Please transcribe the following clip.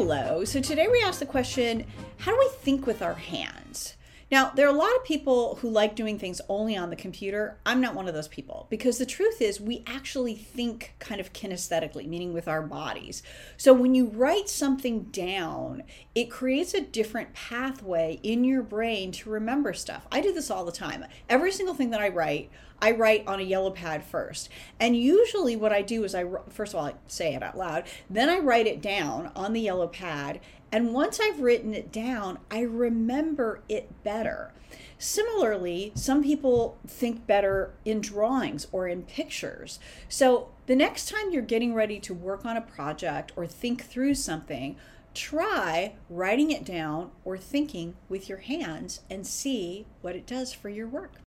Hello. So today we asked the question how do we think with our hands? Now, there are a lot of people who like doing things only on the computer. I'm not one of those people because the truth is, we actually think kind of kinesthetically, meaning with our bodies. So when you write something down, it creates a different pathway in your brain to remember stuff. I do this all the time. Every single thing that I write, I write on a yellow pad first. And usually, what I do is I, first of all, I say it out loud, then I write it down on the yellow pad. And once I've written it down, I remember it better. Similarly, some people think better in drawings or in pictures. So the next time you're getting ready to work on a project or think through something, try writing it down or thinking with your hands and see what it does for your work.